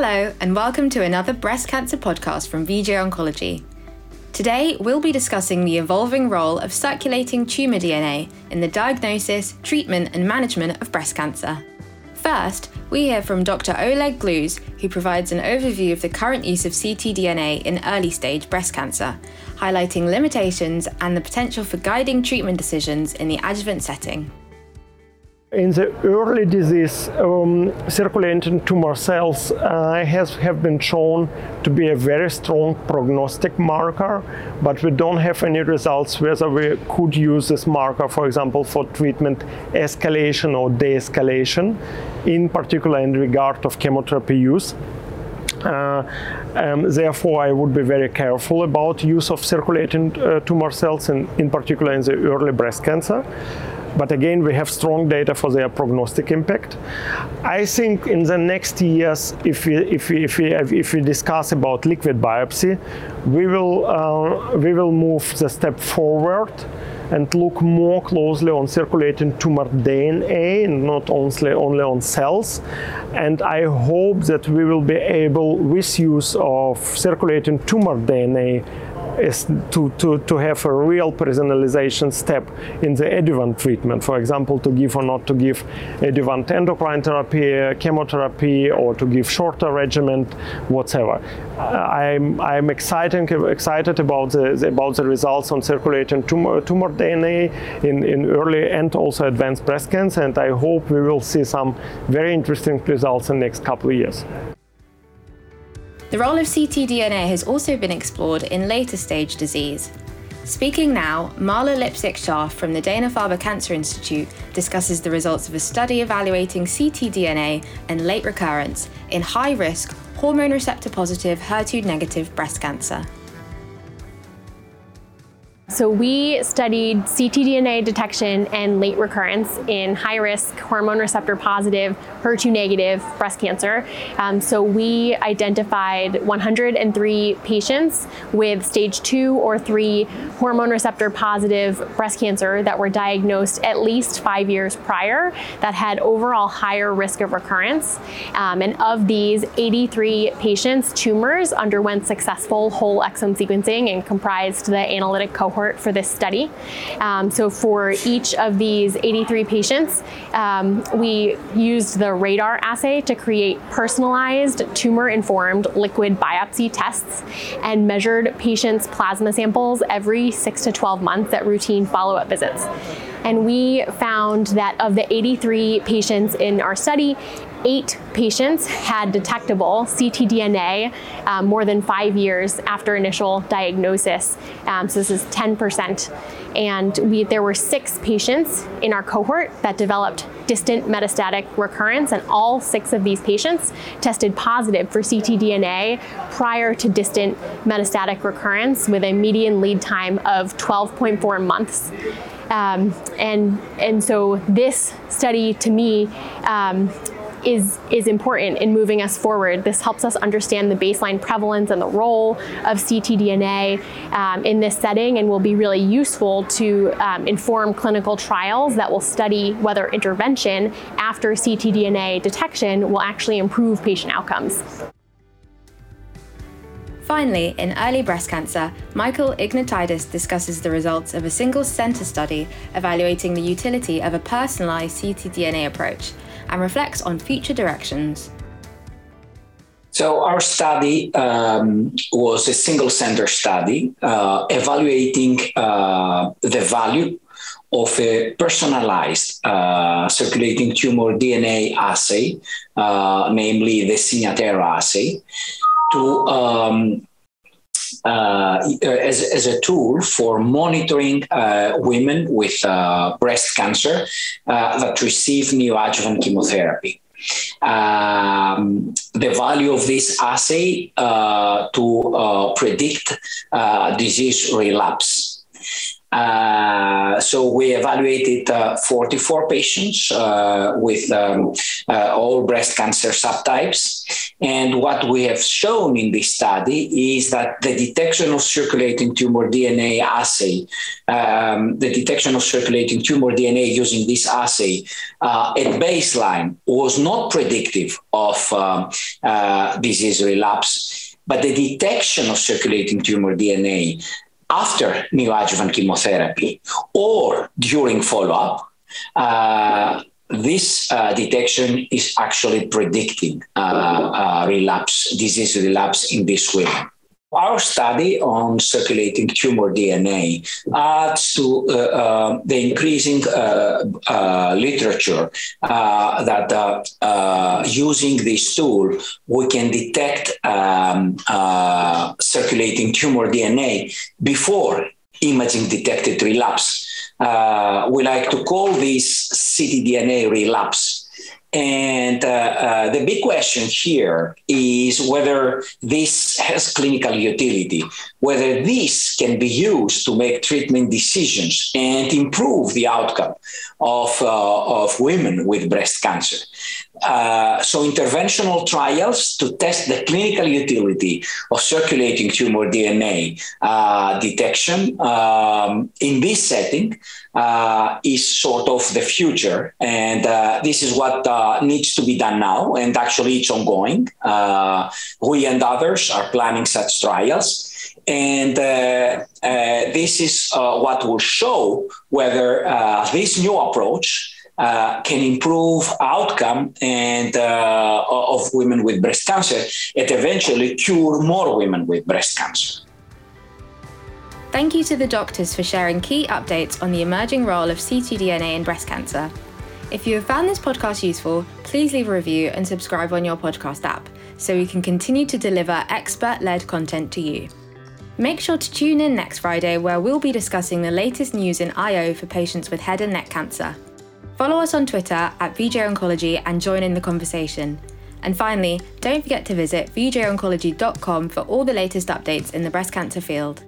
Hello, and welcome to another breast cancer podcast from VJ Oncology. Today, we'll be discussing the evolving role of circulating tumour DNA in the diagnosis, treatment, and management of breast cancer. First, we hear from Dr. Oleg Gluz, who provides an overview of the current use of ctDNA in early stage breast cancer, highlighting limitations and the potential for guiding treatment decisions in the adjuvant setting. In the early disease, um, circulating tumor cells uh, has, have been shown to be a very strong prognostic marker, but we don't have any results whether we could use this marker, for example, for treatment escalation or de-escalation, in particular in regard of chemotherapy use. Uh, um, therefore, I would be very careful about use of circulating uh, tumor cells, in, in particular in the early breast cancer. But again, we have strong data for their prognostic impact. I think in the next years, if we, if we, if we, if we discuss about liquid biopsy, we will, uh, we will move the step forward and look more closely on circulating tumor DNA not only, only on cells. And I hope that we will be able, with use of circulating tumor DNA, is to, to, to have a real personalization step in the adjuvant treatment. For example, to give or not to give adjuvant endocrine therapy, chemotherapy, or to give shorter regimen, whatever. I'm, I'm excited, excited about the, the, about the results on circulating tumor, tumor DNA in, in early and also advanced breast cancer, and I hope we will see some very interesting results in the next couple of years. The role of ctDNA has also been explored in later stage disease. Speaking now, Marla Lipsyc-Sharf from the Dana Farber Cancer Institute discusses the results of a study evaluating ctDNA and late recurrence in high risk, hormone receptor positive, HER2 negative breast cancer. So we studied ctDNA detection and late recurrence in high-risk hormone receptor positive, HER2 negative breast cancer. Um, so we identified 103 patients with stage two or three hormone receptor positive breast cancer that were diagnosed at least five years prior that had overall higher risk of recurrence. Um, and of these, 83 patients' tumors underwent successful whole exome sequencing and comprised the analytic cohort cohort for this study. Um, so for each of these 83 patients, um, we used the RADAR assay to create personalized tumor-informed liquid biopsy tests and measured patients' plasma samples every 6 to 12 months at routine follow-up visits. And we found that of the 83 patients in our study, eight patients had detectable ctDNA um, more than five years after initial diagnosis. Um, so this is 10%. And we, there were six patients in our cohort that developed distant metastatic recurrence, and all six of these patients tested positive for ctDNA prior to distant metastatic recurrence with a median lead time of 12.4 months. Um, and, and so this study to me um, is, is important in moving us forward. This helps us understand the baseline prevalence and the role of ctDNA um, in this setting and will be really useful to um, inform clinical trials that will study whether intervention after ctDNA detection will actually improve patient outcomes. Finally, in early breast cancer, Michael Ignatiadis discusses the results of a single centre study evaluating the utility of a personalised ctDNA approach and reflects on future directions. So, our study um, was a single center study uh, evaluating uh, the value of a personalized uh, circulating tumor DNA assay, uh, namely the Signatera assay, to um, uh, as, as a tool for monitoring uh, women with uh, breast cancer uh, that receive neoadjuvant chemotherapy. Um, the value of this assay uh, to uh, predict disease relapse. Uh, so we evaluated uh, 44 patients uh, with um, all breast cancer subtypes And what we have shown in this study is that the detection of circulating tumor DNA assay, um, the detection of circulating tumor DNA using this assay uh, at baseline was not predictive of uh, uh, disease relapse, but the detection of circulating tumor DNA after neoadjuvant chemotherapy or during follow up uh, this uh, detection is actually predicting uh, uh, relapse, disease relapse in these women. Our study on circulating tumor DNA adds to uh, uh, the increasing uh, literature that using this tool we can detect um, circulating tumor DNA before imaging detected relapse uh, we like to call this ctDNA relapse. And uh, uh, the big question here is whether this has clinical utility, whether this can be used to make treatment decisions and improve the outcome of, uh, of women with breast cancer. Uh, so interventional trials to test the clinical utility of circulating tumor DNA uh, detection um, in this setting uh, is sort of the future. And this is what uh, needs to be done now. And actually, it's ongoing. we and others are planning such trials. And this is what will show whether this new approach uh, can improve outcome and uh, of women with breast cancer and eventually cure more women with breast cancer. Thank you to the doctors for sharing key updates on the emerging role of ctDNA in breast cancer. If you have found this podcast useful, please leave a review and subscribe on your podcast app so we can continue to deliver expert led content to you. Make sure to tune in next Friday where we'll be discussing the latest news in IO for patients with head and neck cancer. Follow us on Twitter at VJ Oncology and join in the conversation. And finally, don't forget to visit vjoncology.com for all the latest updates in the breast cancer field.